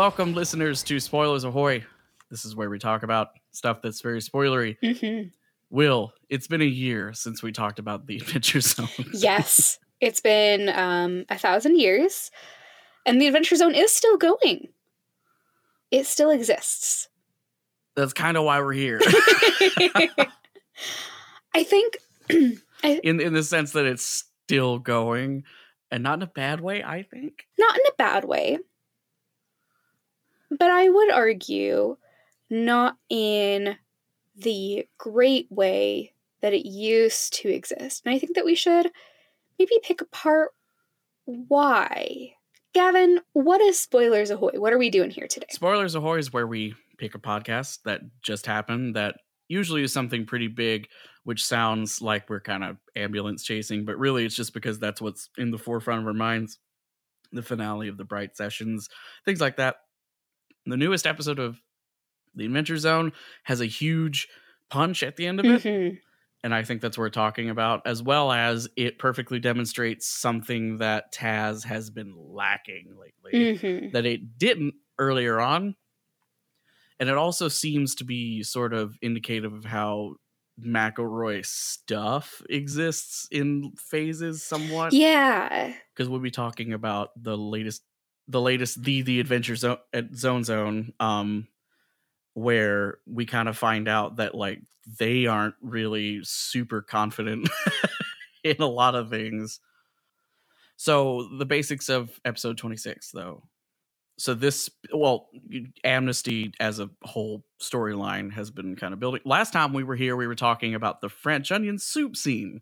Welcome, listeners, to Spoilers Ahoy. This is where we talk about stuff that's very spoilery. hmm Will, it's been a year since we talked about the Adventure Zone. Yes, it's been um, a thousand years, and the Adventure Zone is still going. It still exists. That's kind of why we're here. I think in in the sense that it's still going and not in a bad way, I think. not in a bad way, but I would argue not in the great way that it used to exist. And I think that we should maybe pick apart why. Gavin, what is Spoilers Ahoy? What are we doing here today? Spoilers Ahoy is where we pick a podcast that just happened that usually is something pretty big, which sounds like we're kind of ambulance chasing, but really it's just because that's what's in the forefront of our minds. The finale of the Bright Sessions, things like that. The newest episode of The Adventure Zone has a huge punch at the end of it. Mhm. and I think that's worth talking about, as well as it perfectly demonstrates something that Taz has been lacking lately Mhm. that it didn't earlier on. And it also seems to be sort of indicative of how McElroy stuff exists in phases somewhat. Yeah. Because we'll be talking about the latest the latest the the adventure zone zone zone um where we kind of find out that like they aren't really super confident in a lot of things. So the basics of episode 26 though. So this well amnesty as a whole storyline has been kind of building. Last time we were here we were talking about the French onion soup scene,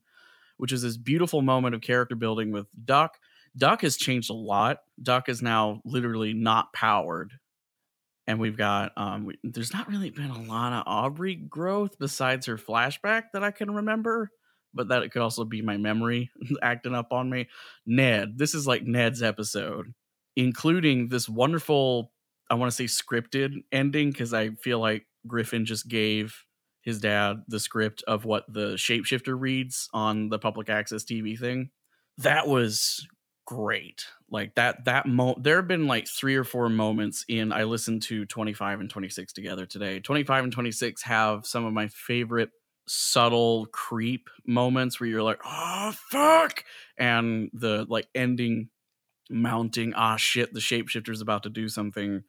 which is this beautiful moment of character building with Duck. Duck has changed a lot. Duck is now literally not powered. And we've got um we, there's not really been a lot of aubrey growth besides her flashback that i can remember but that it could also be my memory acting up on me. Ned this is like ned's episode including this wonderful i want to say scripted ending because i feel like griffin just gave his dad the script of what the shapeshifter reads on the public access tv thing. That was great. Like that that mo there have been like three or four moments in i listened to 25 and 26 together today. 25 and 26 have some of my favorite subtle creep moments where you're like oh fuck! And the like ending mounting ah shit the shapeshifter's about to do something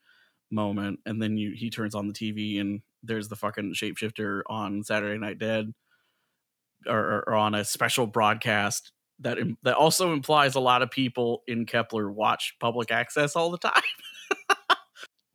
moment and then you he turns on the tv and there's the fucking shapeshifter on saturday night dead or, or, or on a special broadcast that that also implies a lot of people in Kepler watch public access all the time.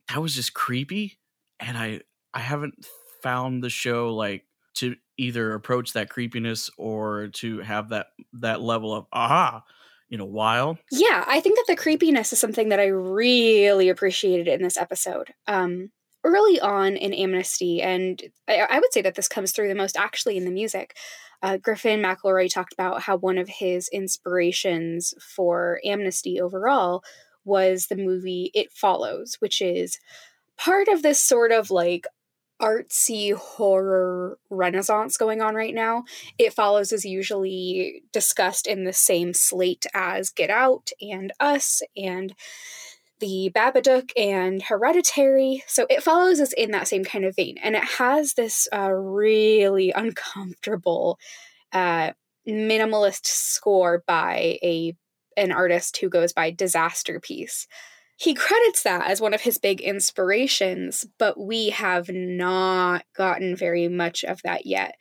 that was just creepy, and I I haven't found the show like to either approach that creepiness or to have that that level of aha in a while. Yeah, I think that the creepiness is something that I really appreciated in this episode. Um, early on in Amnesty, and I, I would say that this comes through the most actually in the music. Uh, Griffin McElroy talked about how one of his inspirations for Amnesty overall was the movie It Follows, which is part of this sort of like artsy horror renaissance going on right now. It Follows is usually discussed in the same slate as Get Out and Us and The Babadook and Hereditary. So It Follows us in that same kind of vein. And it has this uh, really uncomfortable uh, minimalist score by a an artist who goes by Disasterpeace. He credits that as one of his big inspirations, but we have not gotten very much of that yet.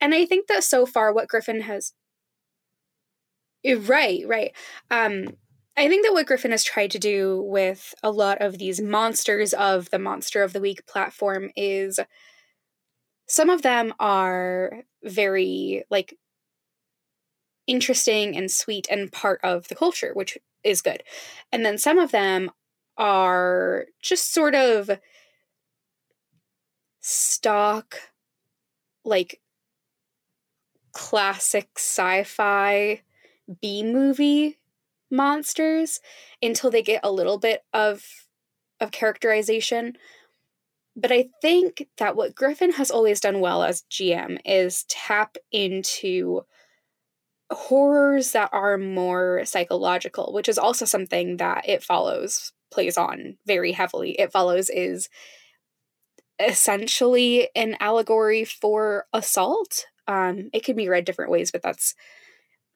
And I think that so far, what Griffin has. Right, right. Um, I think that what Griffin has tried to do with a lot of these monsters of the Monster of the Week platform is some of them are very, like, interesting and sweet and part of the culture, which is good. And then some of them are just sort of stock, like classic sci fi B movie monsters until they get a little bit of of characterization But I think that what Griffin has always done well as GM is tap into horrors that are more psychological, which is also something that it follows plays on very heavily. It follows is essentially an allegory for assault. Um, it can be read different ways, but that's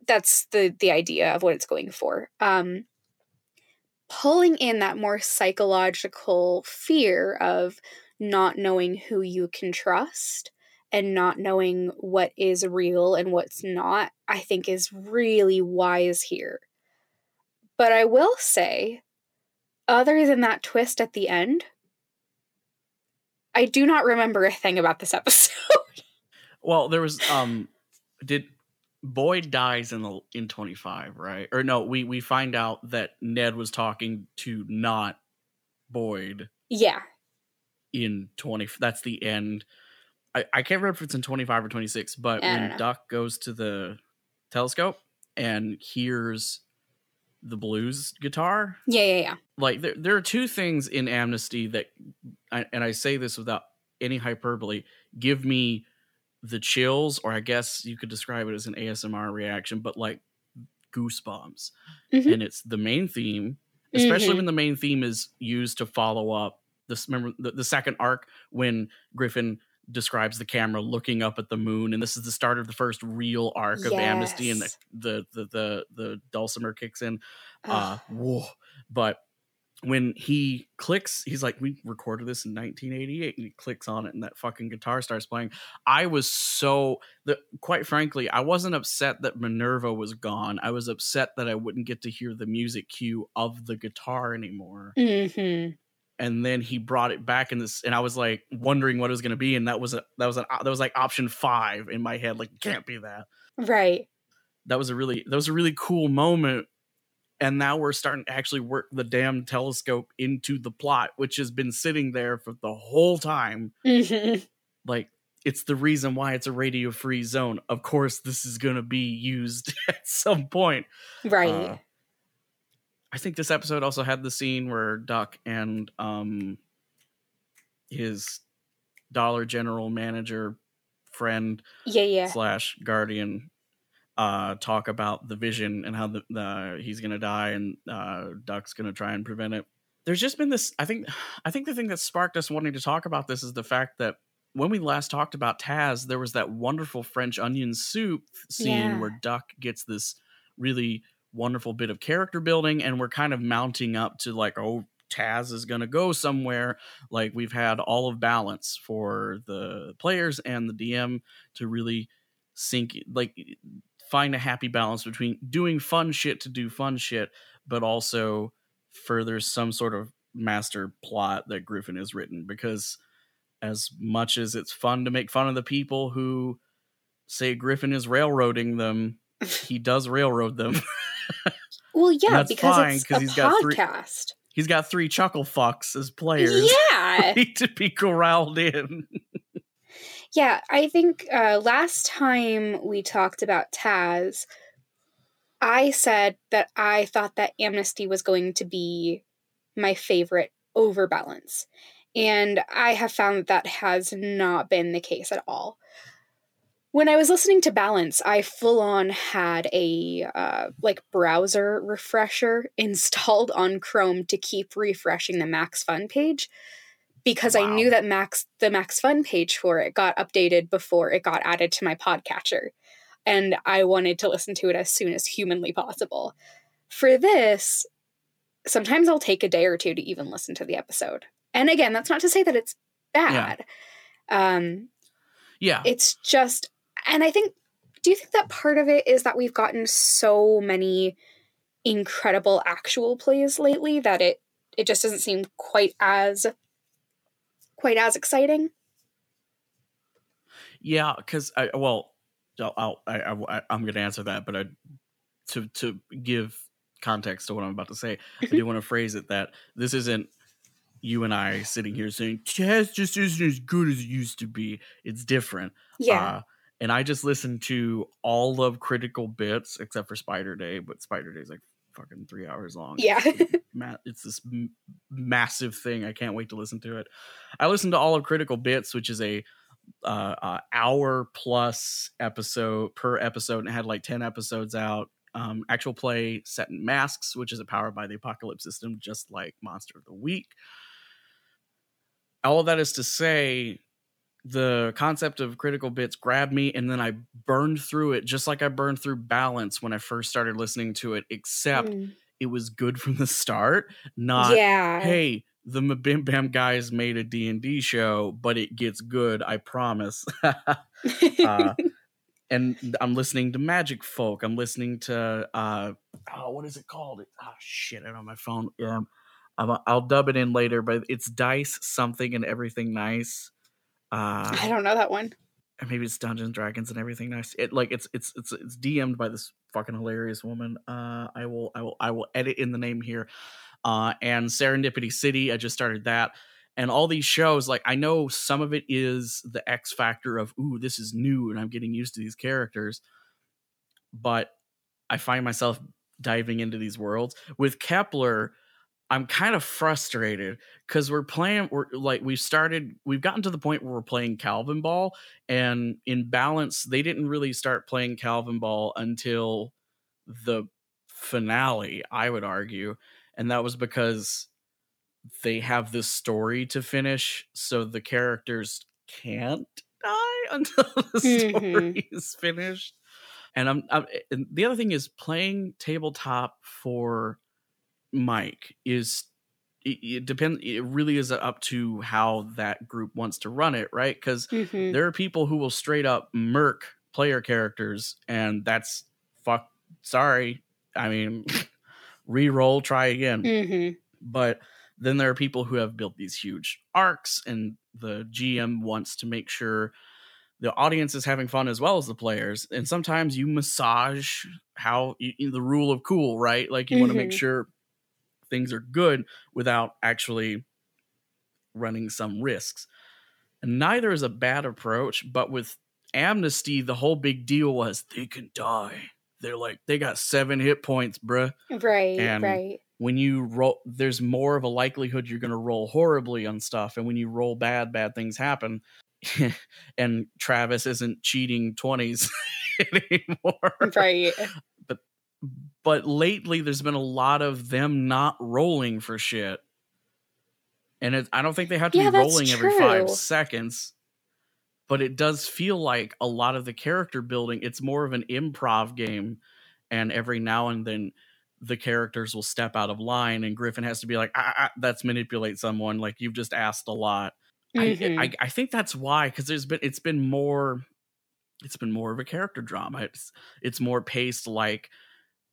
that's the the idea of what it's going for. Um, pulling in that more psychological fear of not knowing who you can trust and not knowing what is real and what's not, I think is really wise here. But I will say, other than that twist at the end, I do not remember a thing about this episode. well, there was um did Boyd dies in the in 25, right? Or no, we we find out that Ned was talking to not Boyd. Yeah. In 20 that's the end. I, I can't remember if it's in 25 or 26, but when Duck goes to the telescope and hears the blues guitar. Yeah, yeah, yeah. Like there, there are two things in Amnesty that, and I say this without any hyperbole, give me the chills, or I guess you could describe it as an ASMR reaction, but like goosebumps. Mm-hmm. And it's the main theme, especially mm-hmm. when the main theme is used to follow up this. Remember the, the second arc when Griffin describes the camera looking up at the moon and this is the start of the first real arc yes. of amnesty and the the the the, the dulcimer kicks in uh whoa. but when he clicks he's like we recorded this in 1988 and he clicks on it and that fucking guitar starts playing. I was so the quite frankly i wasn't upset that minerva was gone. I was upset that i wouldn't get to hear the music cue of the guitar anymore. Mm-hmm. And then he brought it back in this and i was like wondering what it was going to be and that was a that was an that was like option five in my head like can't be that. Right. That was a really that was a really cool moment and now we're starting to actually work the damn telescope into the plot which has been sitting there for the whole time. Mm-hmm. like it's the reason why it's a radio free zone. Of course this is going to be used at some point. Right. Uh, I think this episode also had the scene where Duck and um his Dollar General manager friend yeah yeah. slash guardian uh talk about the vision and how the, the he's gonna die and uh Duck's gonna try and prevent it. There's just been this I think I think the thing that sparked us wanting to talk about this is the fact that when we last talked about Taz, there was that wonderful French onion soup scene yeah. where Duck gets this really wonderful bit of character building and we're kind of mounting up to like oh Taz is going to go somewhere like we've had all of balance for the players and the DM to really sink like find a happy balance between doing fun shit to do fun shit but also furthers some sort of master plot that Griffin has written because as much as it's fun to make fun of the people who say Griffin is railroading them he does railroad them well, yeah, because fine, it's a he's podcast. Got three, he's got three chuckle fucks as players. Yeah, need to be corralled in. Yeah, I think uh, last time we talked about Taz, I said that I thought that Amnesty was going to be my favorite overbalance. And I have found that, that has not been the case at all when I was listening to Balance, I full on had a uh, like browser refresher installed on Chrome to keep refreshing the Max Fun page because wow. I knew that Max the Max Fun page for it got updated before it got added to my podcatcher, and I wanted to listen to it as soon as humanly possible. For this, sometimes I'll take a day or two to even listen to the episode. And again, that's not to say that it's bad. Yeah. Um, yeah. It's just and I think, do you think that part of it is that we've gotten so many incredible actual plays lately that it it just doesn't seem quite as quite as exciting? Yeah, because I well, I'll, I'll I, I, I'm going to answer that, but I to to give context to what I'm about to say, I do want to phrase it that this isn't you and I sitting here saying Taz just isn't as good as it used to be. It's different. Yeah. Uh, and I just listened to all of critical bits except for Spider Day, but Spider Day is like fucking three hours long. Yeah, It's this massive thing. I can't wait to listen to it. I listened to all of Critical Bits, which is a uh, uh, hour plus episode per episode, and it had like ten episodes out. Um, actual play set in masks, which is powered by the apocalypse system, just like Monster of the Week. All of that is to say, the concept of critical bits grabbed me, and then I burned through it just like I burned through Balance when I first started listening to it, except Mm. It was good from the start. Not yeah. hey, the MBMBaM guys made a D&D show, but it gets good, I promise. uh, and I'm listening to Magic Folk. I'm listening to uh oh, what is it called? Oh shit, I don't have my phone. Um, I'm, I'll dub it in later, but it's Dice something and everything nice. Uh, I don't know that one. Or maybe it's Dungeons and Dragons and everything nice. It like it's it's it's it's DM'd by this fucking hilarious woman. Uh, I will I will I will edit in the name here. Uh, and Serendipity City. I just started that, and all these shows. Like I know some of it is the X factor of ooh this is new and I'm getting used to these characters, but I find myself diving into these worlds with Kepler. I'm kind of frustrated because we're playing. We're like we've started. We've gotten to the point where we're playing Calvin Ball, and in balance, they didn't really start playing Calvin Ball until the finale. I would argue, and that was because they have this story to finish, so the characters can't die until the mm-hmm. story is finished. And I'm, I'm and the other thing is playing tabletop for Mike is it, it depends it really is up to how that group wants to run it, right? Cuz Mhm. there are people who will straight up murk player characters and that's fuck sorry. I mean re-roll, try again Mhm. but then there are people who have built these huge arcs and the gm wants to make sure the audience is having fun as well as the players and sometimes you massage how you, the rule of cool right like you want to make sure things are good without actually running some risks. And neither is a bad approach but with amnesty the whole big deal was they can die. They're like they got seven hit points bruh. Right, And- right. when you roll there's more of a likelihood you're going to roll horribly on stuff and when you roll bad bad things happen. And travis isn't cheating 20s anymore. Right. but lately there's been a lot of them not rolling for shit. And it, i don't think they have to Yeah, be rolling every five seconds but it does feel like a lot of the character building it's more of an improv game. And every now and then the characters will step out of line and griffin has to be like ah, ah, that's manipulate someone. Like you've just asked a lot. Mhm. I, I I think that's why because there's been it's been more it's been more of a character drama. It's it's more paced like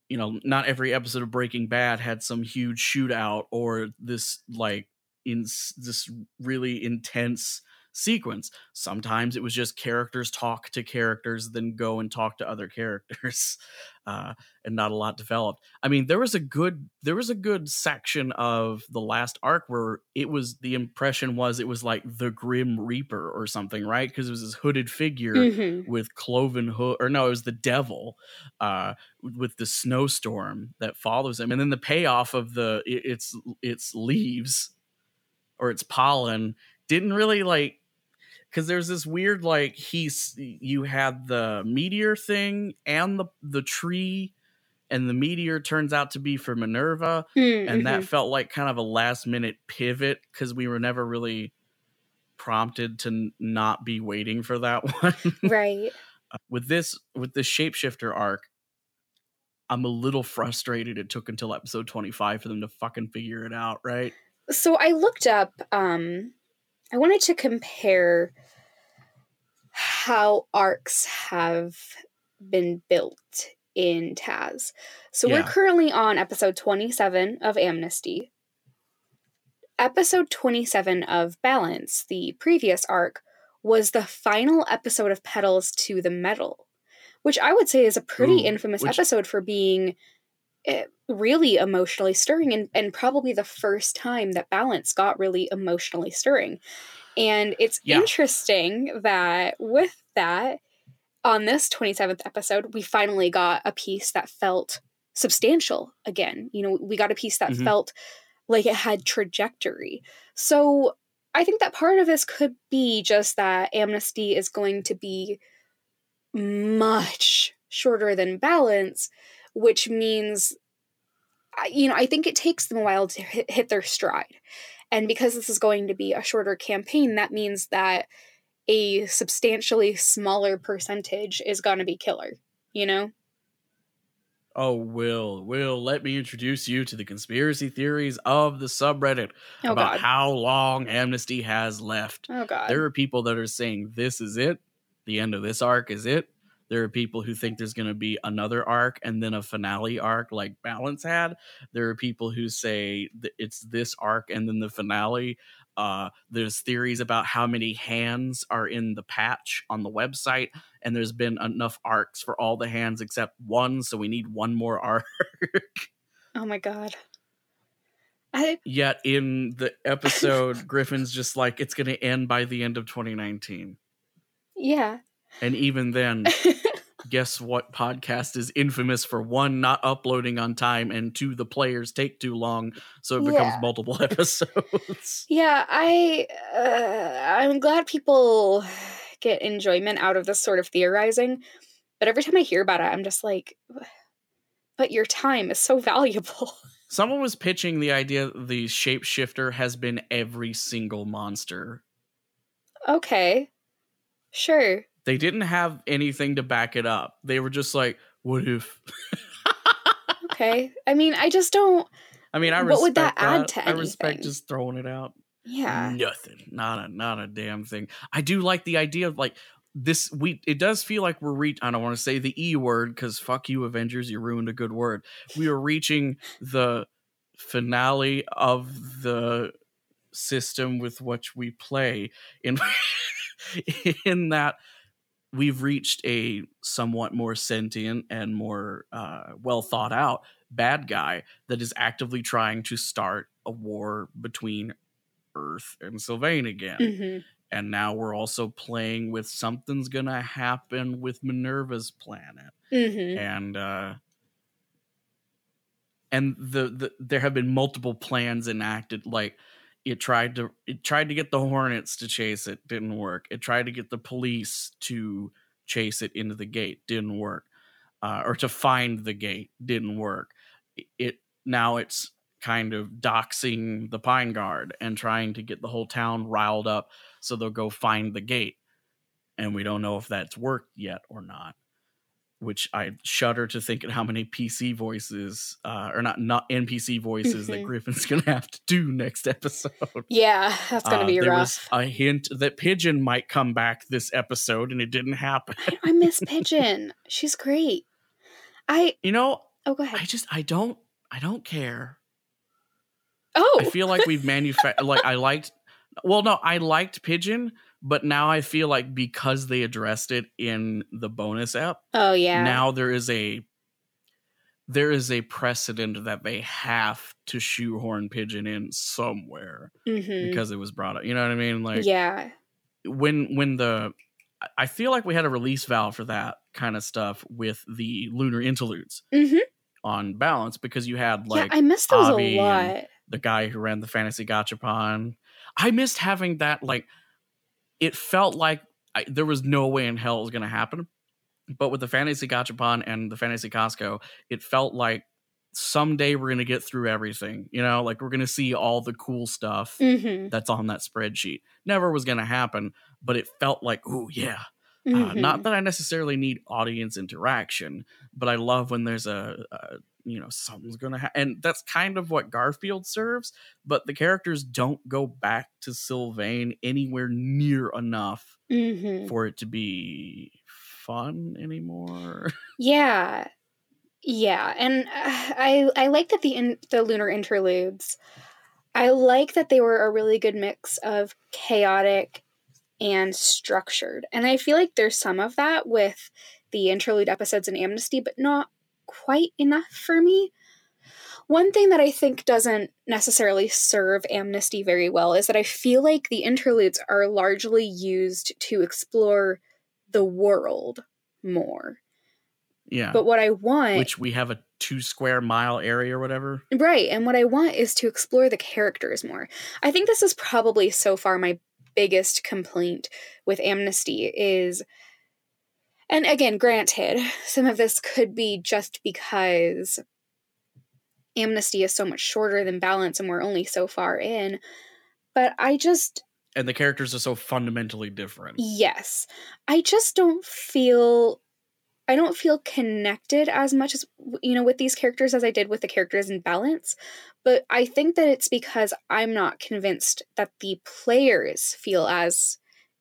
you know not every episode of Breaking Bad had some huge shootout or this like in this really intense sequence. Sometimes it was just characters talk to characters, then go and talk to other characters, uh, and not a lot developed. I mean, there was a good there was a good section of the last arc where it was the impression was it was like the Grim Reaper or something, right? Because it was this hooded figure Mhm. with cloven hood or no it was the devil uh with the snowstorm that follows him and then the payoff of the it, it's it's leaves or it's pollen didn't really like because there's this weird like he's you had the meteor thing and the the tree and the meteor turns out to be for minerva Mm, and that felt like kind of a last minute pivot because we were never really prompted to not be waiting for that one. Right. with this with the shapeshifter arc i'm a little frustrated it took until episode 25 for them to fucking figure it out right? So I looked up um I wanted to compare how arcs have been built in Taz. So we're currently on episode 27 of Amnesty. Episode 27 of Balance, the previous arc, was the final episode of Petals to the Metal, which I would say is a pretty Ooh, infamous which- episode for being eh, really emotionally stirring and, and probably the first time that Balance got really emotionally stirring. And it's Yeah. interesting that with that, on this 27th episode, we finally got a piece that felt substantial again. You know, we got a piece that Mhm. felt like it had trajectory. So I think that part of this could be just that Amnesty is going to be much shorter than Balance, which means, you know, I think it takes them a while to hit, their stride. And because this is going to be a shorter campaign, that means that a substantially smaller percentage is going to be killer, you know? Oh, Will, Will, let me introduce you to the conspiracy theories of the subreddit Oh, about God. how long Amnesty has left. Oh, God. There are people that are saying this is it, the end of this arc is it. There are people who think there's going to be another arc and then a finale arc like Balance had. There are people who say it's this arc and then the finale. Uh, there's theories about how many hands are in the patch on the website, and there's been enough arcs for all the hands except one, so we need one more arc. oh, my God. I, Yet in the episode, Griffin's just like, it's going to end by the end of 2019. yeah. And even then, guess what podcast is infamous for one not uploading on time and two the players take too long so it becomes Yeah. multiple episodes Yeah, I uh, I'm glad people get enjoyment out of this sort of theorizing, but every time I hear about it, I'm just like, but your time is so valuable. someone was pitching the idea that the shapeshifter has been every single monster okay, sure. They didn't have anything to back it up they were just like what if Okay. I mean, I just don't. i mean i What respect would that add to i respect anything? just throwing it out Yeah. nothing not a not a damn thing i do like the idea of like this we it does feel like we're reach i don't want to say the e word because fuck you avengers you ruined a good word we are reaching the finale of the system with which we play in in that we've reached a somewhat more sentient and more uh, well thought out bad guy that is actively trying to start a war between Earth and Sylvain again. hmm And now we're also playing with something's gonna happen with Minerva's planet. hmm And uh and the, the there have been multiple plans enacted like it tried to it tried to get the hornets to chase it didn't work. It tried to get the police to chase it into the gate didn't work uh, or to find the gate didn't work. It, now it's kind of doxing the pine guard and trying to get the whole town riled up so they'll go find the gate. And we don't know if that's worked yet or not which i shudder to think at how many pc voices uh, or not not npc voices that Mhm. griffin's gonna have to do next episode Yeah, that's gonna Uh, be there rough. was a hint that pigeon might come back this episode and it didn't happen I miss Pigeon. She's great. I you know oh go ahead. i just i don't i don't care Oh, I feel like we've manufactured. like I liked. Well, no, I liked Pigeon, but now I feel like because they addressed it in the bonus app, oh yeah. now there is a there is a precedent that they have to shoehorn Pigeon in somewhere hmm because it was brought up. You know what I mean? Like yeah. when when the I- feel like we had a release valve for that kind of stuff with the lunar interludes hmm on balance because you had like yeah, I missed those Avi a lot. the guy who ran the fantasy gachapon. I missed having that. Like, it felt like I, there was no way in hell it was going to happen. But with the fantasy gachapon and the fantasy Costco, it felt like someday we're going to get through everything. You know, like we're going to see all the cool stuff hmm that's on that spreadsheet. Never was going to happen, but it felt like, oh yeah. Uh, Mm-hmm. not that I necessarily need audience interaction, but I love when there's a, a you know something's gonna happen, and that's kind of what Garfield serves. But the characters don't go back to Sylvain anywhere near enough hmm for it to be fun anymore. Yeah, yeah, and uh, I I like that the in, the lunar interludes. I like that they were a really good mix of chaotic and structured, and I feel like there's some of that with the interlude episodes in Amnesty, but not quite enough for me. One thing that I think doesn't necessarily serve Amnesty very well is that I feel like the interludes are largely used to explore the world more Yeah. But what I want which we have a two square mile area or whatever. Right. And what I want is to explore the characters more. I think this is probably so far my biggest complaint with Amnesty is and again, granted, some of this could be just because Amnesty is so much shorter than Balance and we're only so far in. But I just And the characters are so fundamentally different. yes. I just don't feel I don't feel connected as much as you know with these characters as I did with the characters in Balance, but I think that it's because I'm not convinced that the players feel as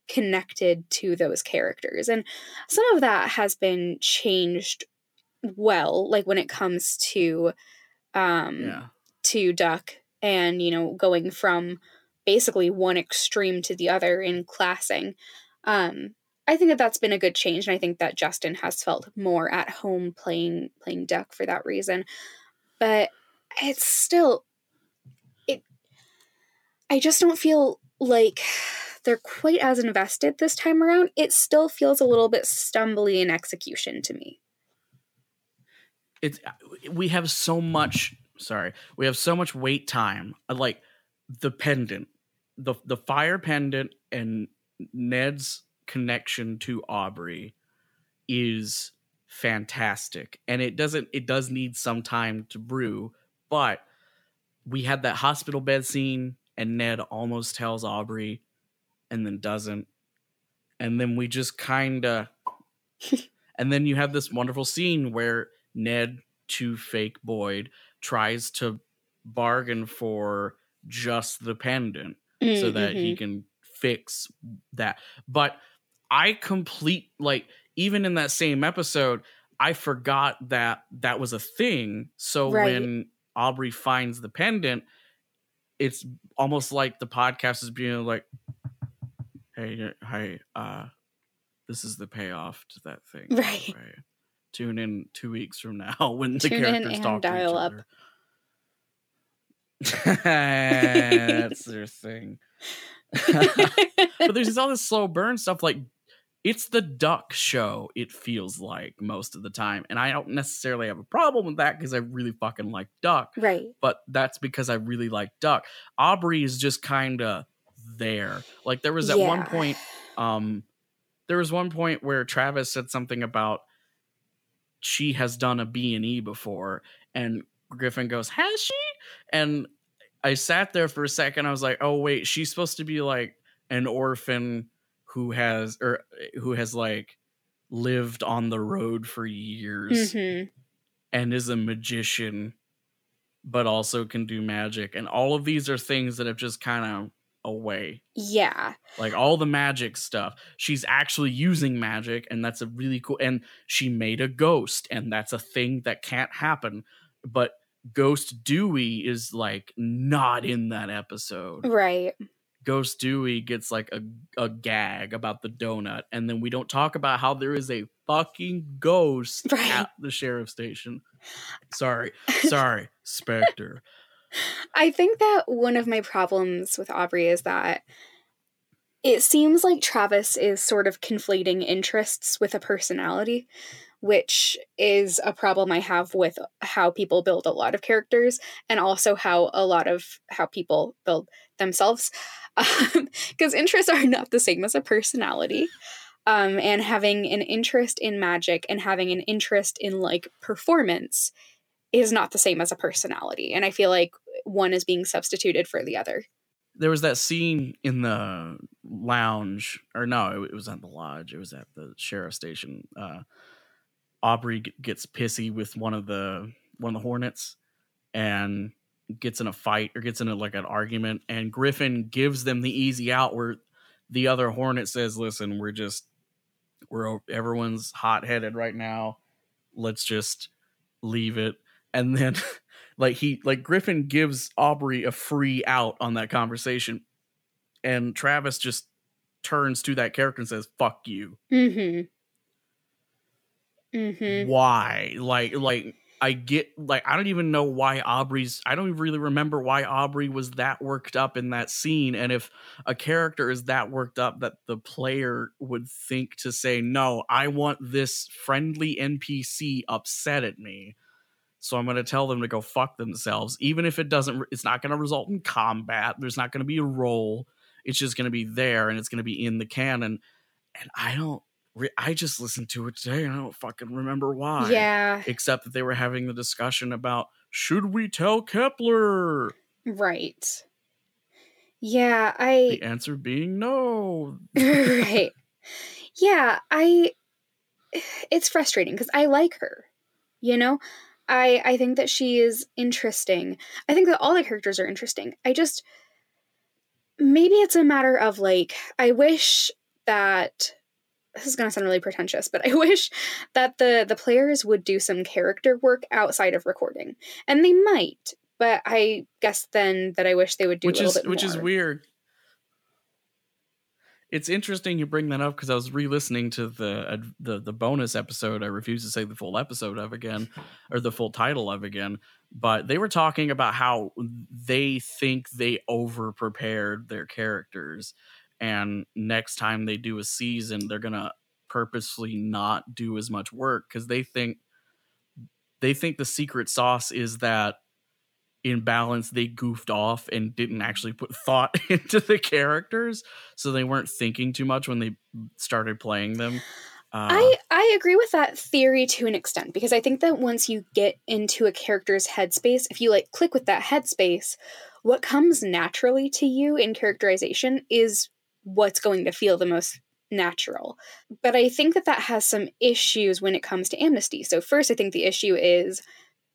connected to those characters. And some of that has been changed well, like when it comes to um Yeah. to Duck and, you know, going from basically one extreme to the other in classing. Um, I think that that's been a good change, and I think that Justin has felt more at home playing playing Duck for that reason. But it's still, it. I just don't feel like they're quite as invested this time around. It still feels a little bit stumbly in execution to me. It's we have so much sorry. We have so much wait time. uh, Like the pendant. The the fire pendant and Ned's connection to Aubrey is fantastic. And it doesn't it does need some time to brew, but we had that hospital bed scene and Ned almost tells Aubrey and then doesn't. And then we just kind of and then you have this wonderful scene where Ned to fake Boyd tries to bargain for just the pendant so that he Mhm. can fix that. But I complete like even in that same episode, I forgot that that was a thing. So Right. when Aubrey finds the pendant, it's almost like the podcast is being like, "Hey, hey, uh, this is the payoff to that thing." Right. Tune in two weeks from now when the Tune in characters and talk dial to up. other. That's their thing. but there's all this slow burn stuff like it's the duck show it feels like most of the time and i don't necessarily have a problem with that because i really fucking like duck right. but that's because i really like duck aubrey is just kind of there. Like there was at one point um there was one point where travis said something about she has done a b&e before and griffin goes has she? And i sat there for a second. I was like oh wait she's supposed to be like an orphan who has or who has like lived on the road for years hmm and is a magician but also can do magic. And all of these are things that have just kind of away. Yeah. like all the magic stuff. She's actually using magic and that's a really cool and she made a ghost and that's a thing that can't happen. But ghost dewey is like not in that episode. Right. ghost dewey gets like a, a gag about the donut and then we don't talk about how there is a fucking ghost Right. at the sheriff station. Sorry. Sorry specter I think that one of my problems with Aubrey is that it seems like Travis is sort of conflating interests with a personality, which is a problem I have with how people build a lot of characters and also how a lot of how people build themselves. Because interests are not the same as a personality. Um, and having an interest in magic and having an interest in like performance is not the same as a personality. And I feel like one is being substituted for the other. there was that scene in the lounge or no it, was at the lodge it was at the sheriff station uh aubrey g- gets pissy with one of the one of the hornets and gets in a fight or gets in a, like an argument and griffin gives them the easy out where the other hornet says listen we're just we're everyone's hot-headed right now let's just leave it and then like he like griffin gives aubrey a free out on that conversation and travis just turns to that character and says fuck you Mm-hmm. Mm-hmm. why like like I get like I don't even know why Aubrey's I don't even really remember why Aubrey was that worked up in that scene and if a character is that worked up that the player would think to say no I want this friendly NPC upset at me so I'm going to tell them to go fuck themselves even if it doesn't it's not going to result in combat there's not going to be a role it's just going to be there and it's going to be in the canon and I don't I just listened to it today and I don't fucking remember why. Yeah. Except that they were having the discussion about should we tell Kepler? Right. Yeah, I The answer being no. right. Yeah, I it's frustrating because I like her. You know? I I think that she is interesting. I think that all the characters are interesting. I just maybe it's a matter of like I wish that this is going to sound really pretentious, but I wish that the the players would do some character work outside of recording, and they might. But I guess then that I wish they would do which a little is bit which more. is weird. It's interesting you bring that up because I was re-listening to the uh, the the bonus episode. I refuse to say the full episode of again, or the full title of again. But they were talking about how they think they over prepared their characters, and next time they do a season, they're gonna purposely not do as much work because they think they think the secret sauce is that in balance they goofed off and didn't actually put thought into the characters so they weren't thinking too much when they started playing them uh, I I agree with that theory to an extent because I think that once you get into a character's headspace, if you like click with that headspace, what comes naturally to you in characterization is what's going to feel the most natural. But I think that that has some issues when it comes to amnesty. So first I think the issue is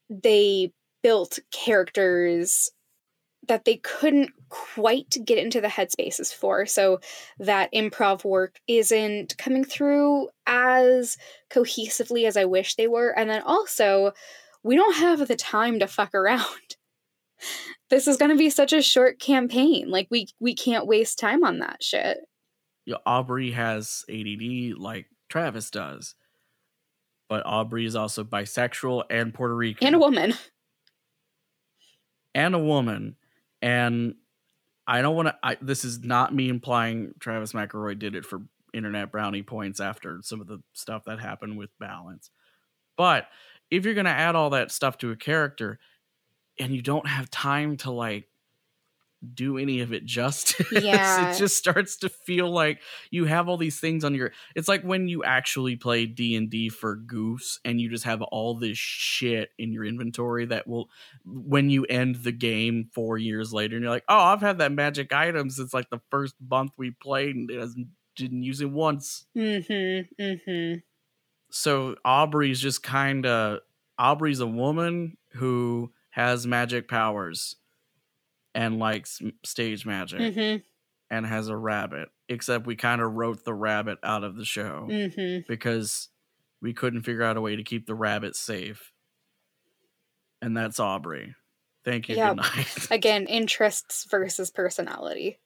they built characters that they couldn't quite get into the headspaces for. So that improv work isn't coming through as cohesively as I wish they were. And then also, we don't have the time to fuck around. this is going to be such a short campaign. Like we we can't waste time on that shit. Yeah, aubrey has add like travis does but aubrey is also bisexual and puerto rican And a woman. And a woman and i don't want to I, this is not me implying travis mcelroy did it for internet brownie points after some of the stuff that happened with balance. But if you're going to add all that stuff to a character and you don't have time to like do any of it justice Yeah. it just starts to feel like you have all these things on your it's like when you actually play d&d for goofs and you just have all this shit in your inventory that will when you end the game four years later and you're like oh i've had that magic item since like the first month we played and it hasn't didn't use it once Mm-hmm. Mm-hmm. so Aubrey's just kind of Aubrey's a woman who has magic powers and likes stage magic Mm-hmm. and has a rabbit. Except we kind of wrote the rabbit out of the show Mm-hmm. because we couldn't figure out a way to keep the rabbit safe. And that's Aubrey. Thank you. Night. Again, interests versus personality.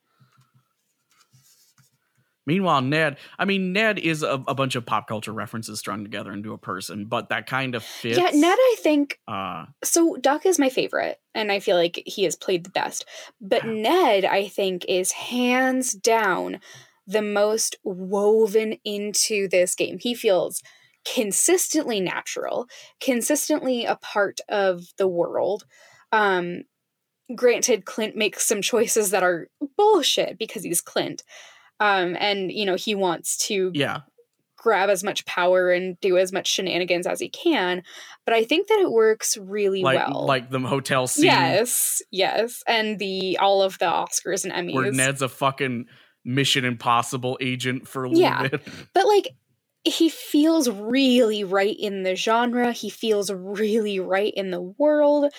Meanwhile, Ned, I mean, Ned is a, a bunch of pop culture references strung together into a person, but that kind of fits. Yeah, Ned, I think Uh, so Duck is my favorite, and I feel like he has played the best. But Wow. Ned, I think, is hands down the most woven into this game. He feels consistently natural, consistently a part of the world. Um, granted, Clint makes some choices that are bullshit because he's Clint. Um, and you know, he wants to yeah. grab as much power and do as much shenanigans as he can. But I think that it works really like well. like the hotel scene yes, yes, and the all of the Oscars and Emmys. where Ned's a fucking Mission Impossible agent for a little Yeah. bit. but like he feels really right in the genre. He feels really right in the world.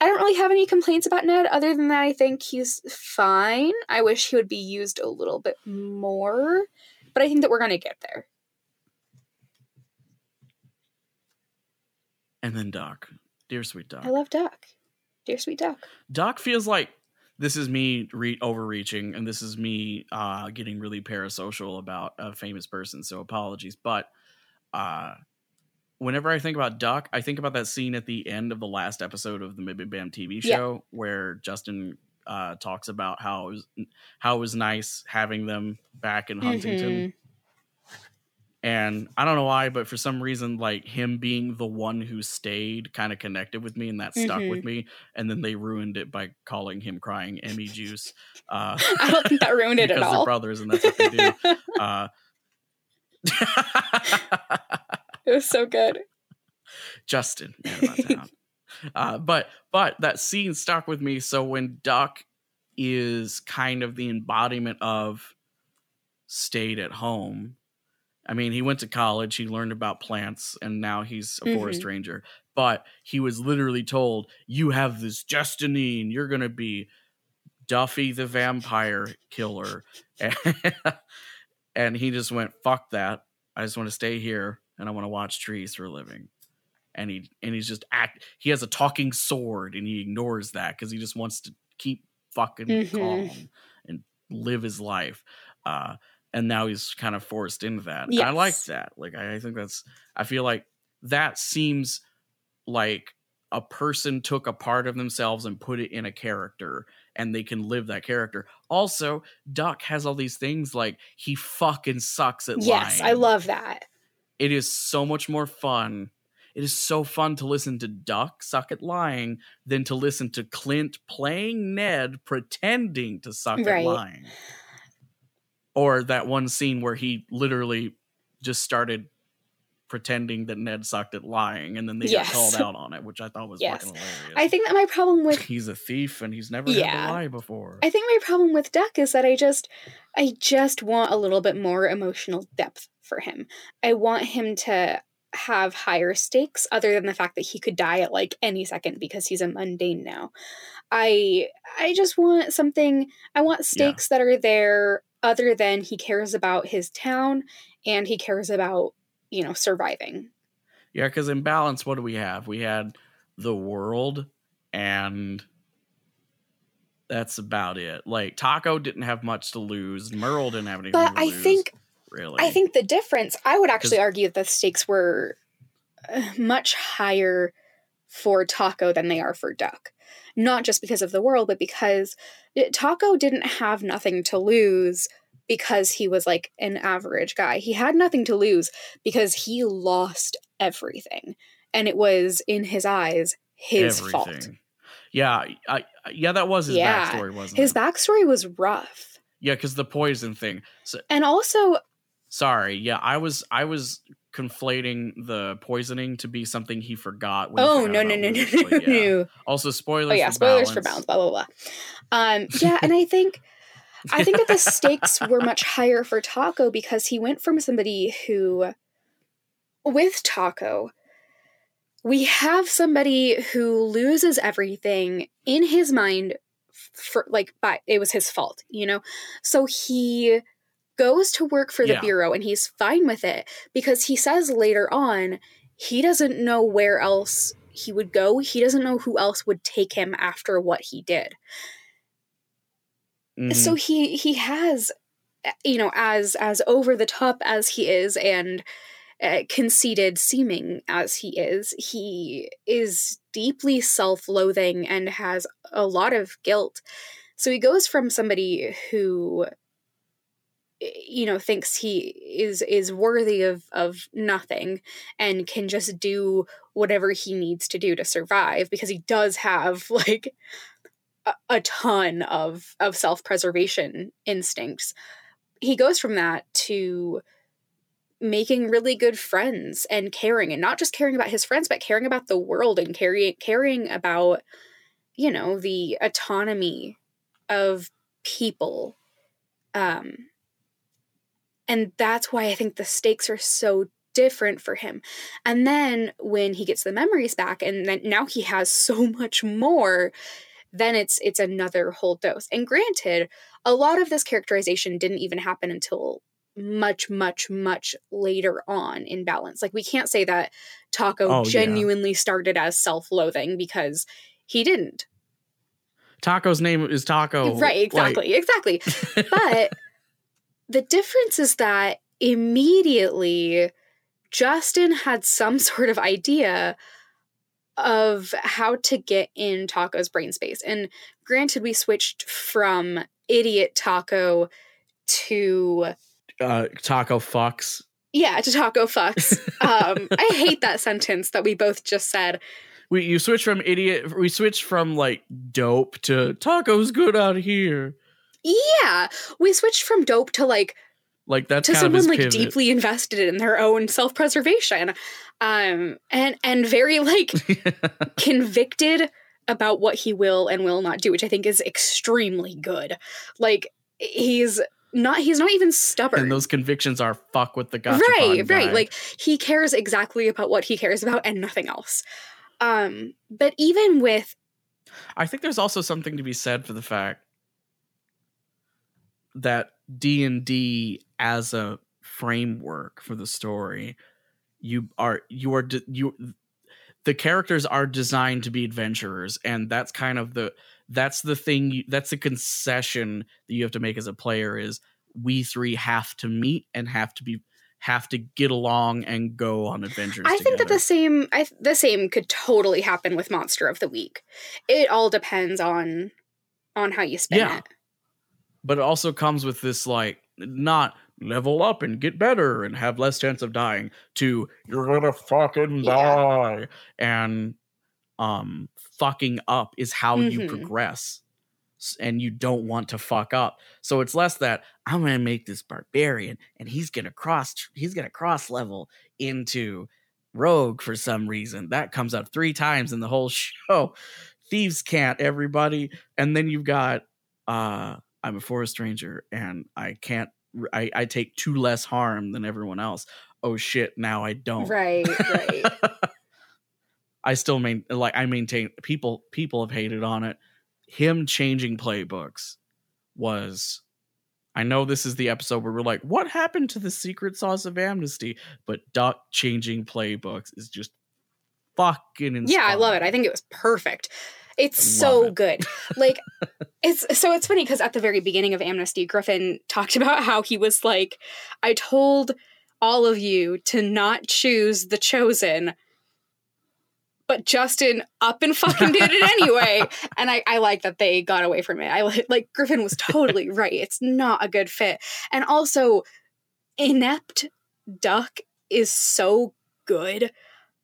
I don't really have any complaints about Ned other than that I think he's fine. I wish he would be used a little bit more, but I think that we're going to get there. And then Doc, dear sweet Doc. I love Doc. Dear sweet Doc. Doc feels like this is me re- overreaching, and this is me uh, getting really parasocial about a famous person. So apologies, but uh, whenever I think about Duck, I think about that scene at the end of the last episode of the MBMBaM TV Yeah. show where Justin uh, talks about how it was how it was nice having them back in Huntington. Mhm. And I don't know why, but for some reason, like him being the one who stayed kind of connected with me and that stuck Mhm. with me. And then they ruined it by calling him crying Emmy juice. Uh, I don't think that ruined it because at they're all. brothers and that's what they do. Uh, It was so good. Justin, uh, but but that scene stuck with me. So when Duck is kind of the embodiment of stayed at home. I mean, he went to college, he learned about plants, and now he's a forest Mm-hmm. ranger. But he was literally told, "You have this destiny, and you're gonna be Duffy the vampire killer." and he just went, "Fuck that! I just want to stay here, and I want to watch trees for a living." And he and he's just act. He has a talking sword, and he ignores that because he just wants to keep fucking Mhm. calm and live his life. Uh, and now he's kind of forced into that. I like that. Like I, I think that's. I feel like that seems like a person took a part of themselves and put it in a character and they can live that character. Also, Duck has all these things like he fucking sucks at life. Yes, I love that. It is so much more fun. It is so fun to listen to Duck suck at lying than to listen to Clint playing Ned pretending to suck at lying. Or that one scene where he literally just started pretending that Ned sucked at lying and then they Yes. got called out on it, which I thought was Yes. fucking hilarious. I think that my problem with he's a thief and he's never had to lie before. I think my problem with Duck is that I just I just want a little bit more emotional depth for him. I want him to have higher stakes other than the fact that he could die at like any second because he's a mundane now. I I just want something I want stakes that are there other than he cares about his town and he cares about, you know, surviving. Yeah, because in balance, what do we have? We had the world, and that's about it. Like Taako didn't have much to lose. Merle didn't have anything. But to I lose, think really, I think the difference, I would actually argue that the stakes were uh, much higher for Taako than they are for Duck. Not just because of the world, but because Taako didn't have nothing to lose because he was like an average guy. He had nothing to lose because he lost everything. And it was, in his eyes, his fault. everything. Yeah, I, yeah, that was his Yeah, backstory, wasn't His it? backstory was rough. yeah, because the poison thing. So And also, sorry, yeah, I was I was conflating the poisoning to be something he forgot. When he oh, forgot no, no, no, no, Luke, no, yeah. no. Also, spoilers. oh yeah for spoilers for balance. balance blah blah blah um yeah and i think i think that the stakes were much higher for Taako because he went from somebody who with Taako we have somebody who loses everything in his mind for like but it was his fault you know so he goes to work for the Yeah. bureau and he's fine with it because he says later on he doesn't know where else he would go. He doesn't know who else would take him after what he did. Mhm. So he he has uh, you know as as over the top as he is and uh, conceited seeming as he is, he is deeply self-loathing and has a lot of guilt. So he goes from somebody who eh, you know thinks he is is worthy of of nothing and can just do whatever he needs to do to survive because he does have like a, ton of of self-preservation instincts. He goes from that to making really good friends and caring and not just caring about his friends but caring about the world and caring caring about you know the autonomy of people. Um and that's why i think the stakes are so different for him. And then when he gets the memories back and then now he has so much more then it's it's another whole dose and granted a lot of this characterization didn't even happen until much much much later on in balance like we can't say that Taako Oh, yeah. genuinely started as self-loathing because he didn't Taako's name is Taako. right like- exactly exactly but the difference is that immediately Justin had some sort of idea of how to get in Taako's brain space. And granted, we switched from idiot Taako to uh, Taako fucks. Yeah, to Taako fucks. um, I hate that sentence that we both just said. We you switch from idiot. We switch from like dope to Taako's good out here. Yeah, we switched from dope to like like that's to kind someone of like pivot. deeply invested in their own self-preservation. Um and and very like convicted about what he will and will not do which i think is extremely good. Like he's not he's not even stubborn. And those convictions are fuck with the gotcha right guy. right. like he cares exactly about what he cares about and nothing else. Um but even with I think there's also something to be said for the fact that D and D as a framework for the story, you are you are de- you the characters are designed to be adventurers, and that's kind of the that's the thing you, that's the concession that you have to make as a player is we three have to meet and have to be have to get along and go on adventures. I think that the same I the same could totally happen with monster of the week. It all depends on on how you spin Yeah. it. but it also comes with this like not level up and get better and have less chance of dying to you're gonna fucking Yeah. die. And um fucking up is how you Mhm. progress and you don't want to fuck up. So it's less that i'm gonna make this barbarian and he's gonna cross he's gonna cross level into rogue for some reason. That comes up three times in the whole show. Thieves can't everybody. And then you've got uh i'm a forest ranger and i can't I, I take two less harm than everyone else oh shit now i don't Right, right. i still main like i maintain people people have hated on it him changing playbooks was i know this is the episode where we're like what happened to the secret sauce of amnesty but duck changing playbooks is just fucking inspiring. yeah, I love it. I think it was perfect. It's so it. good. Like it's so it's funny because at the very beginning of Amnesty, Griffin talked about how he was like, I told all of you to not choose the chosen. But Justin up and fucking did it anyway. and I, I like that they got away from it. I li- like Griffin was totally right. It's not a good fit. And also, inept duck is so good.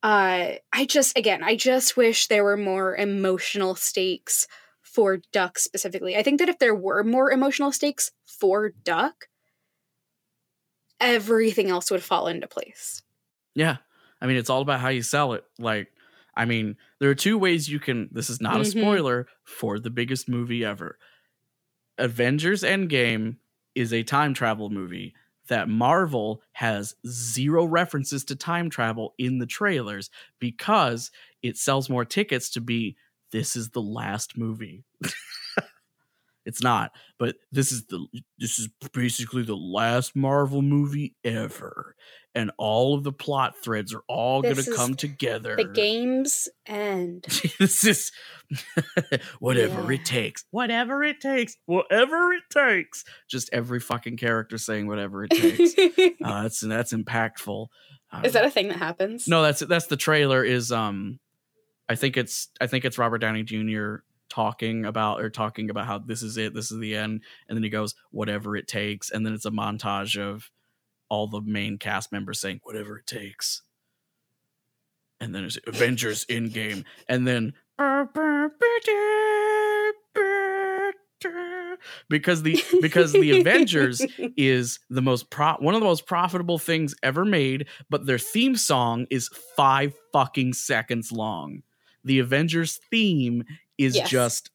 Uh, I just again, I just wish there were more emotional stakes for Duck specifically. I think that if there were more emotional stakes for Duck, everything else would fall into place. Yeah. I mean, it's all about how you sell it. Like, I mean, there are two ways you can. This is not a Mhm. spoiler for the biggest movie ever. Avengers Endgame is a time travel movie that Marvel has zero references to time travel in the trailers because it sells more tickets to be this is the last movie. it's not, but this is the this is basically the last Marvel movie ever and all of the plot threads are all going to come together. The games end. this is whatever Yeah. it takes. Whatever it takes. Whatever it takes. Just every fucking character saying whatever it takes. uh, that's that's impactful. Uh, Is that a thing that happens? no? That's that's the trailer. Is um, I think it's I think it's Robert Downey Jr. talking about or talking about how this is it. This is the end, and then he goes whatever it takes, and then it's a montage of all the main cast members saying whatever it takes. And then it's Avengers Endgame, and then because the because the Avengers is the most pro one of the most profitable things ever made, but their theme song is five fucking seconds long. The Avengers theme is Yes. just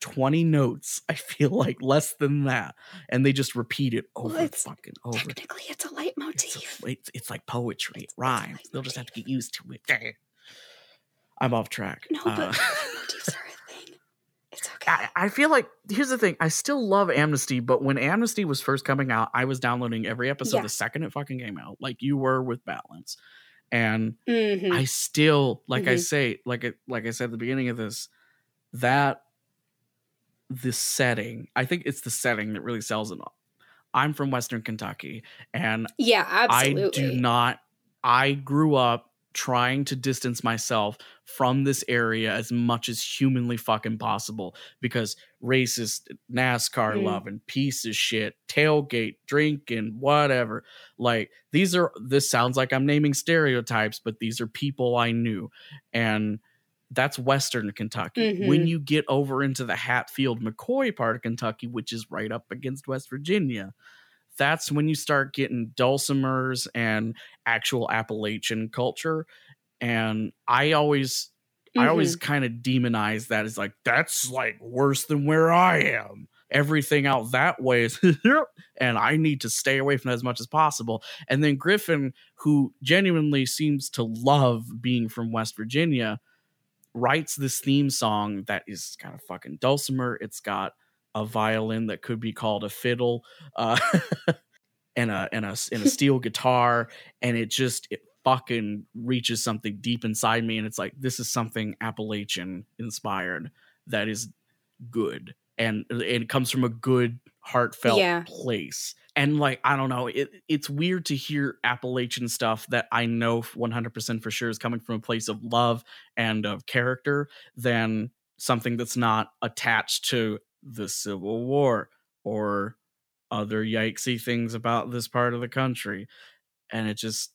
20 notes. I feel like less than that. And they just repeat it over and it's fucking over. Technically, it's a It's, leitmotif. a, it's, it's like poetry. It It's- it's a rhymes. They'll just have to get used to it. I'm off track. No, but Uh, leitmotifs are a thing. It's okay. I, I feel like here's the thing. I still love Amnesty, but when Amnesty was first coming out, I was downloading every episode Yeah. the second it fucking came out, like you were with Balance. And Mhm. I still, like I Mhm. say, like it, like I said at the beginning of this, that the setting, I think it's the setting that really sells it. I'm from Western Kentucky, and Yeah, I do not I grew up trying to distance myself from this area as much as humanly fucking possible because racist NASCAR Mm. loving piece of shit, tailgate drinking, whatever. Like these are this sounds like I'm naming stereotypes, but these are people I knew. And that's Western Kentucky. When Mhm. you get over into the Hatfield McCoy part of Kentucky, which is right up against West Virginia, that's when you start getting dulcimers and actual Appalachian culture. And I always I always mm-hmm. kind of demonize that as like that's like worse than where I am. Everything out that way is and I need to stay away from that as much as possible. And then Griffin, who genuinely seems to love being from West Virginia, writes this theme song that is kind of fucking dulcimer. It's got a violin that could be called a fiddle, uh, and a and a and a steel guitar, and it just it fucking reaches something deep inside me, and it's like this is something Appalachian inspired that is good, and it comes from a good heartfelt Yeah. place. And like I don't know, it it's weird to hear Appalachian stuff that I know 100% for sure is coming from a place of love and of character than something that's not attached to the Civil War or other yikesy things about this part of the country. And it just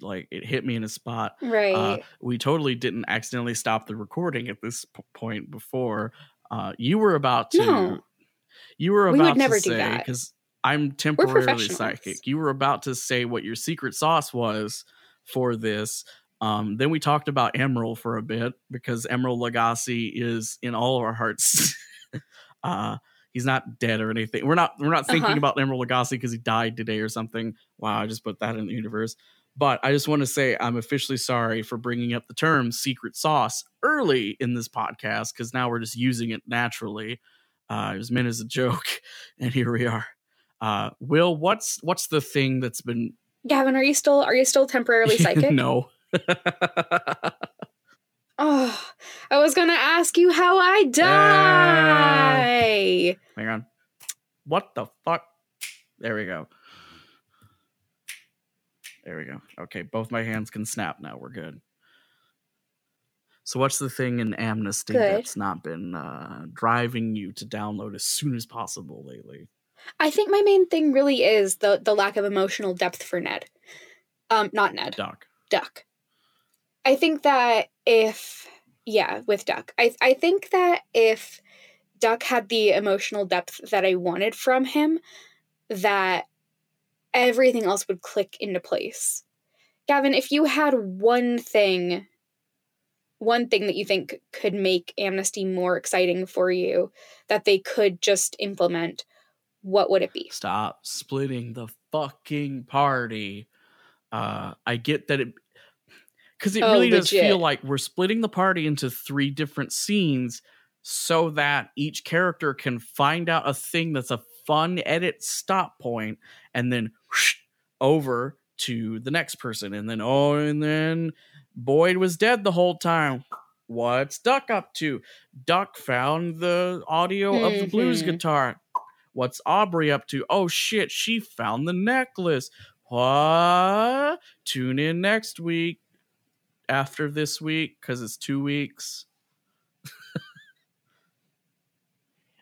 like it hit me in a spot. right. Uh, we totally didn't accidentally stop the recording at this p- point before. Uh, you were about to. No. You were We about would never to say because I'm temporarily psychic. You were about to say what your secret sauce was for this. Um, then we talked about Emeril for a bit because Emeril Lagasse is in all of our hearts. uh, he's not dead or anything. We're not we're not thinking Uh-huh. about Emeril Lagasse because he died today or something. Wow, I just put that in the universe. But I just want to say I'm officially sorry for bringing up the term secret sauce early in this podcast because now we're just using it naturally. Uh, it was meant as a joke, and here we are. Uh, Will, what's what's the thing that's been Gavin, are you still are you still temporarily psychic? no. Oh, I was gonna ask you how I die. Hang on. What the fuck? There we go. There we go. Okay, both my hands can snap now. We're good. So, what's the thing in Amnesty Good. that's not been uh, driving you to download as soon as possible lately? I think my main thing really is the the lack of emotional depth for Ned. Um, not Ned. Duck. Duck. I think that if yeah, with Duck. I I think that if Duck had the emotional depth that I wanted from him, that everything else would click into place. Gavin, if you had one thing one thing that you think could make Amnesty more exciting for you that they could just implement, what would it be? Stop splitting the fucking party. Uh, I get that it because it Oh, really does legit. feel like we're splitting the party into three different scenes so that each character can find out a thing that's a fun edit stop point and then whoosh, over to the next person and then oh and then Boyd was dead the whole time. What's Duck up to? Duck found the audio of the blues Mhm. guitar. What's Aubrey up to? Oh shit, she found the necklace. What? Tune in next week after this week because it's two weeks.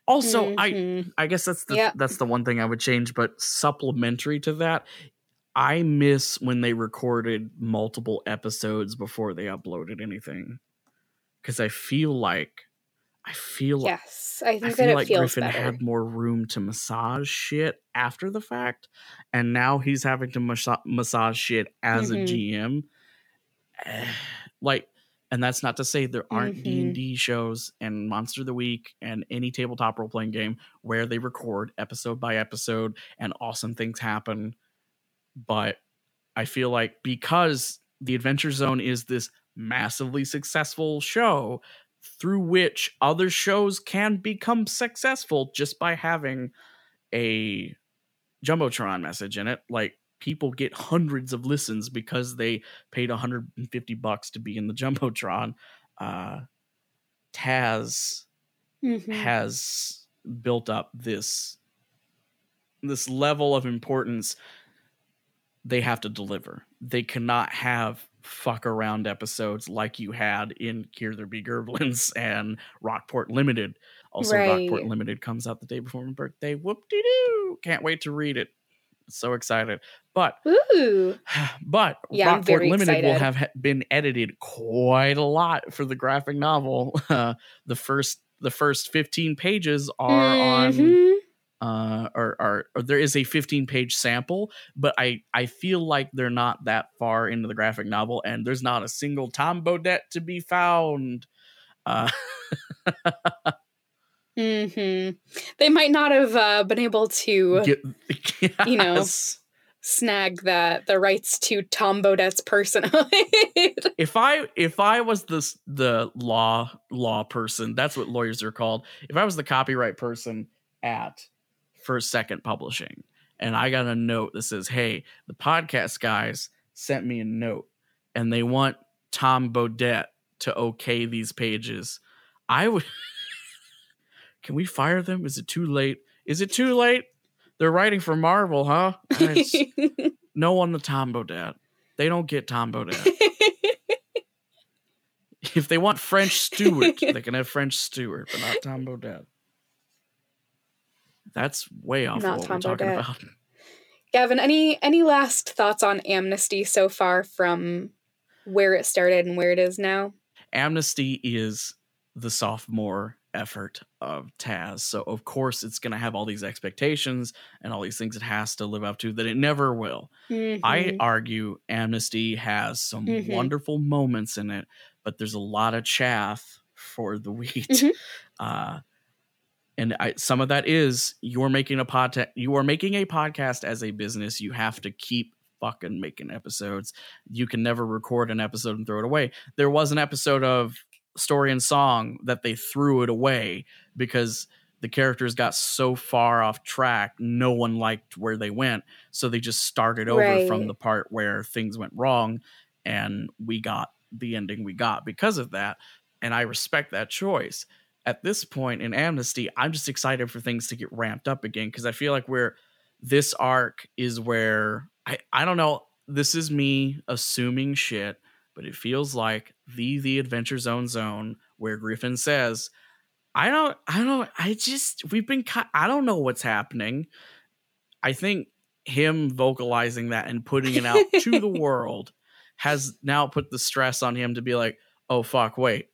also, I Mhm. I guess that's the Yeah. that's the one thing I would change, but supplementary to that, I miss when they recorded multiple episodes before they uploaded anything. Cause I feel like I feel Yes, I think I that feel it like Griffin better. had more room to massage shit after the fact, and now he's having to massa- massage shit as Mhm. a GM. Like, and that's not to say there aren't Mhm. D and D shows and Monster of the Week and any tabletop role playing game where they record episode by episode and awesome things happen. But I feel like because the Adventure Zone is this massively successful show through which other shows can become successful just by having a jumbotron message in it like people get hundreds of listens because they paid 150 bucks to be in the jumbotron uh taz Mhm. has built up this this level of importance they have to deliver. They cannot have fuck around episodes like you had in Here There Be Gerblins and Rockport Limited. Also, Right. Rockport Limited comes out the day before my birthday. Whoop de doo! Can't wait to read it. So excited. But Ooh. but Yeah, very Limited will have been edited quite a lot for the graphic novel. Uh, the first the first 15 pages are on Mhm. uh or, or or there is a 15 page sample but i i feel like they're not that far into the graphic novel and there's not a single Tom Bodett to be found uh Mm-hmm. They might not have uh, been able to get, You know. Snag the the rights to Tom Bodett's personhood. if i if i was the the law law person that's what lawyers are called. If i was the copyright person at first second publishing and i got a note that says hey the podcast guys sent me a note and they want Tom Bodett to okay these pages i would can we fire them? Is it too late? Is it too late they're writing for marvel huh no on the Tom Bodett. they don't get Tom Bodett. if they want French Stewart, they can have French Stewart, but not Tom Bodett. That's way off Not what Tom we're talking Bodett. about. Gavin, any any last thoughts on Amnesty so far from where it started and where it is now? Amnesty is the sophomore effort of Taz, so of course it's going to have all these expectations and all these things it has to live up to that it never will. I Mhm. argue Amnesty has some Mhm. wonderful moments in it, but there's a lot of chaff for the wheat. Mhm. Uh, and I, some of that is you're making a pod, you are making a podcast as a business. You have to keep fucking making episodes. You can never record an episode and throw it away. There was an episode of Story and Song that they threw it away because the characters got so far off track, no one liked where they went. So they just started over from the part where things went wrong, and we got the ending we got because of that. And I respect that choice. At this point in Amnesty, I'm just excited for things to get ramped up again because I feel like we're this arc is where I I don't know. This is me assuming shit, but it feels like the the Adventure Zone zone where Griffin says, "I don't, I don't, I just we've been, I don't know what's happening." I think him vocalizing that and putting it out to the world has now put the stress on him to be like, "Oh fuck, wait."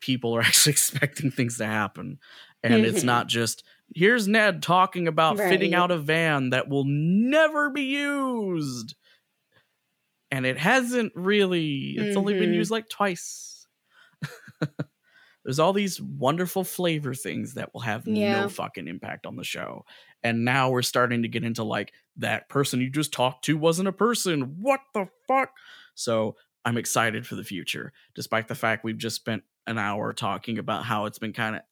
People are actually expecting things to happen. And it's not just here's Ned talking about fitting out a van that will never be used. And it hasn't really, it's only been Mhm. used like twice. There's all these wonderful flavor things that will have Yeah. no fucking impact on the show. And now we're starting to get into like that person you just talked to wasn't a person. What the fuck? So I'm excited for the future, despite the fact we've just spent an hour talking about how it's been kind of.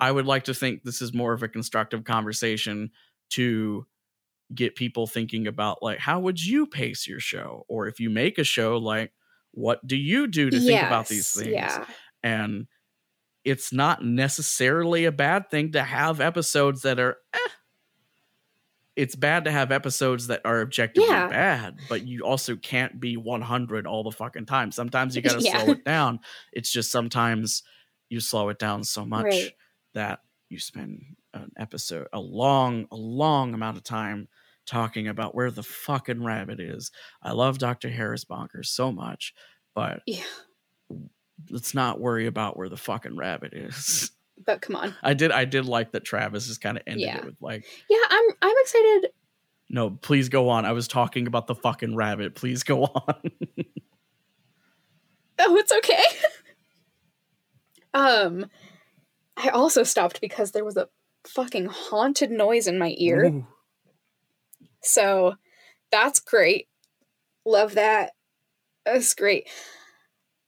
I would like to think this is more of a constructive conversation to get people thinking about like how would you pace your show, or if you make a show, like what do you do to think about these things? Yeah. and it's not necessarily a bad thing to have episodes that are eh. it's bad to have episodes that are objectively Yeah. bad but you also can't be 100 all the fucking time sometimes you gotta Yeah. slow it down it's just sometimes you slow it down so much Right. that you spend an episode a long a long amount of time talking about where the fucking rabbit is i love dr harris bonker so much but Yeah. let's not worry about where the fucking rabbit is. But come on. I did I did like that Travis is kind of ended Yeah. it with like, Yeah, I'm I'm excited. no, please go on. I was talking about the fucking rabbit. Please go on. Oh, it's okay. um I also stopped because there was a fucking haunted noise in my ear. Ooh. So that's great. Love that. That's great.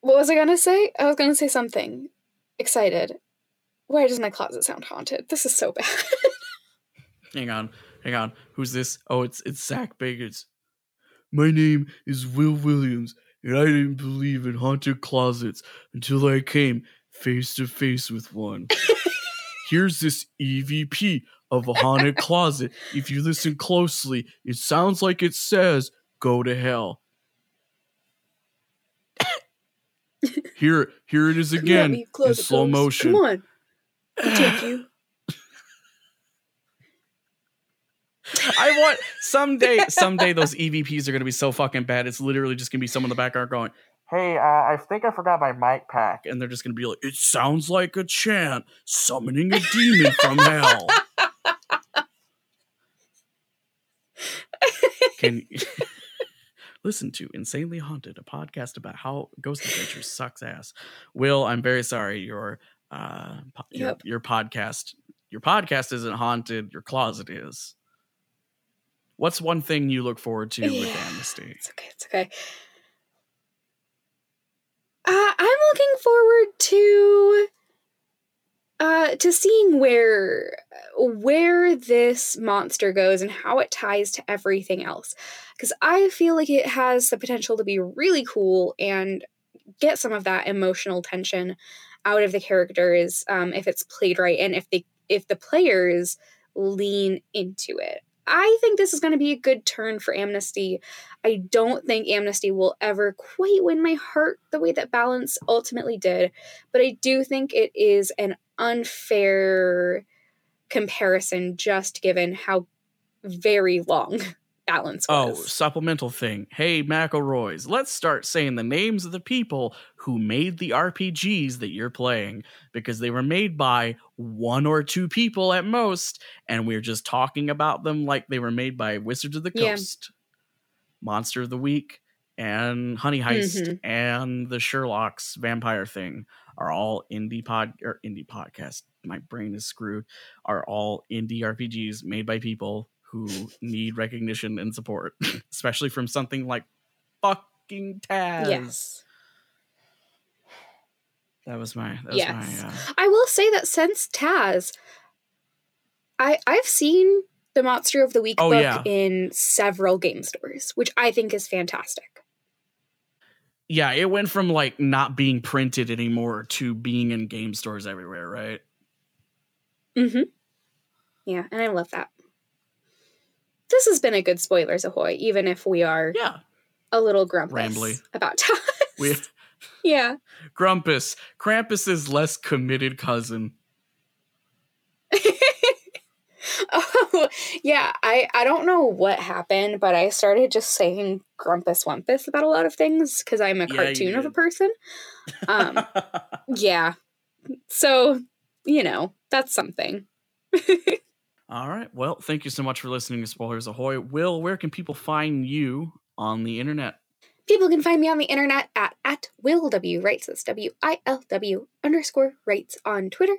What was I gonna say? I was gonna say something. Excited. Why does my closet sound haunted? This is so bad. Hang on. Hang on. Who's this? Oh, it's it's Zach Bagans. My name is Will Williams, and I didn't believe in haunted closets until I came face to face with one. Here's this EVP of a haunted closet. If you listen closely, it sounds like it says go to hell. here, here it is again me in it, slow Ghost. motion. Come on. I'll take you. I want someday, someday those EVPs are gonna be so fucking bad. It's literally just gonna be someone in the background going, "Hey, uh, I think I forgot my mic pack," and they're just gonna be like, "It sounds like a chant summoning a demon from hell." Can listen to Insanely Haunted, a podcast about how Ghost Adventures sucks ass. Will, I'm very sorry. Your uh, po- your, Yep. your podcast, your podcast isn't haunted. Your closet is. What's one thing you look forward to with Yeah. Amnesty? It's okay. It's okay. Uh, I'm looking forward to uh, to seeing where where this monster goes and how it ties to everything else. Because I feel like it has the potential to be really cool and get some of that emotional tension out of the characters um, if it's played right and if they if the players lean into it. I think this is going to be a good turn for Amnesty. I don't think Amnesty will ever quite win my heart the way that Balance ultimately did, but I do think it is an unfair comparison just given how very long Balance oh, was. Oh, supplemental thing. Hey, McElroys, let's start saying the names of the people who made the RPGs that you're playing because they were made by one or two people at most, and we're just talking about them like they were made by Wizards of the Yeah. Coast, Monster of the Week, and Honey Heist, Mhm. and the Sherlock's vampire thing are all indie pod or indie podcast. My brain is screwed. Are all indie RPGs made by people who need recognition and support, especially from something like fucking Taz. Yes. That was my. That was Yes. my. Uh, I will say that since Taz, I I've seen the Monster of the Week Oh, book yeah. in several game stores, which I think is fantastic. Yeah, it went from like not being printed anymore to being in game stores everywhere, right? Mm-hmm. Yeah, and I love that. This has been a good spoilers ahoy, even if we are Yeah. a little grumpus Rambly. about Taz. We yeah. Grumpus, Krampus's less committed cousin. oh, yeah. I I don't know what happened, but I started just saying grumpus wumpus about a lot of things because I'm a Yeah, cartoon of a person. Um, yeah. So you know that's something. All right. Well, thank you so much for listening to Spoilers Ahoy. Will, where can people find you on the internet? People can find me on the internet at, at Will W Writes. That's W I L W underscore Writes on Twitter.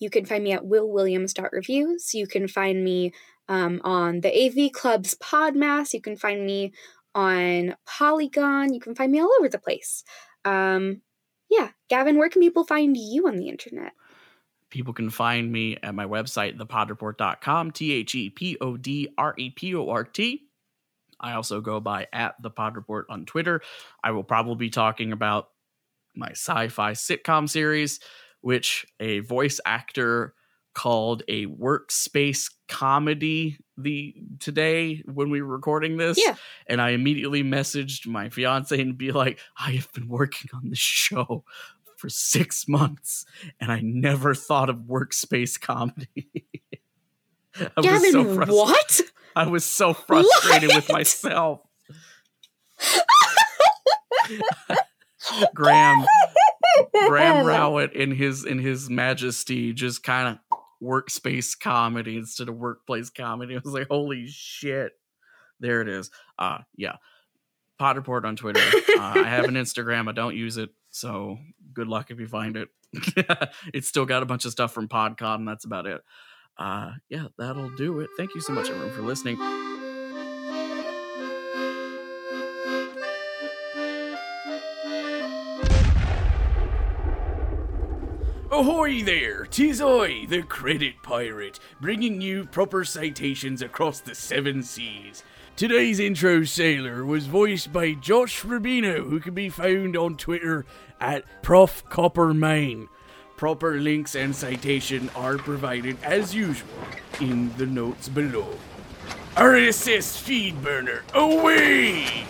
You can find me at willwilliams.reviews. You can find me um, on the AV Club's Podmass. You can find me on Polygon. You can find me all over the place. Um, yeah. Gavin, where can people find you on the internet? People can find me at my website, thepodreport.com, T H E P O D R E P O R T. I also go by at the Pod Report on Twitter. I will probably be talking about my sci fi sitcom series, which a voice actor called a workspace comedy the today when we were recording this Yeah. and i immediately messaged my fiance and be like i have been working on this show for six months and I never thought of workspace comedy. I was Gavin, so what? I was so frustrated with myself. Graham Graham Rowett in his in his majesty just kind of workspace comedy instead of workplace comedy. I was like, holy shit. There it is. Uh yeah. Pod report on Twitter. Uh, I have an Instagram. I don't use it, so good luck if you find it. it's still got a bunch of stuff from PodCon, and that's about it. Uh, yeah, that'll do it. Thank you so much, everyone, for listening. Ahoy there! Tis I, the Credit Pirate, bringing you proper citations across the seven seas. Today's intro sailor was voiced by Josh Rubino, who can be found on Twitter at Prof Copper Main. Proper links and citation are provided as usual in the notes below. RSS feed burner away!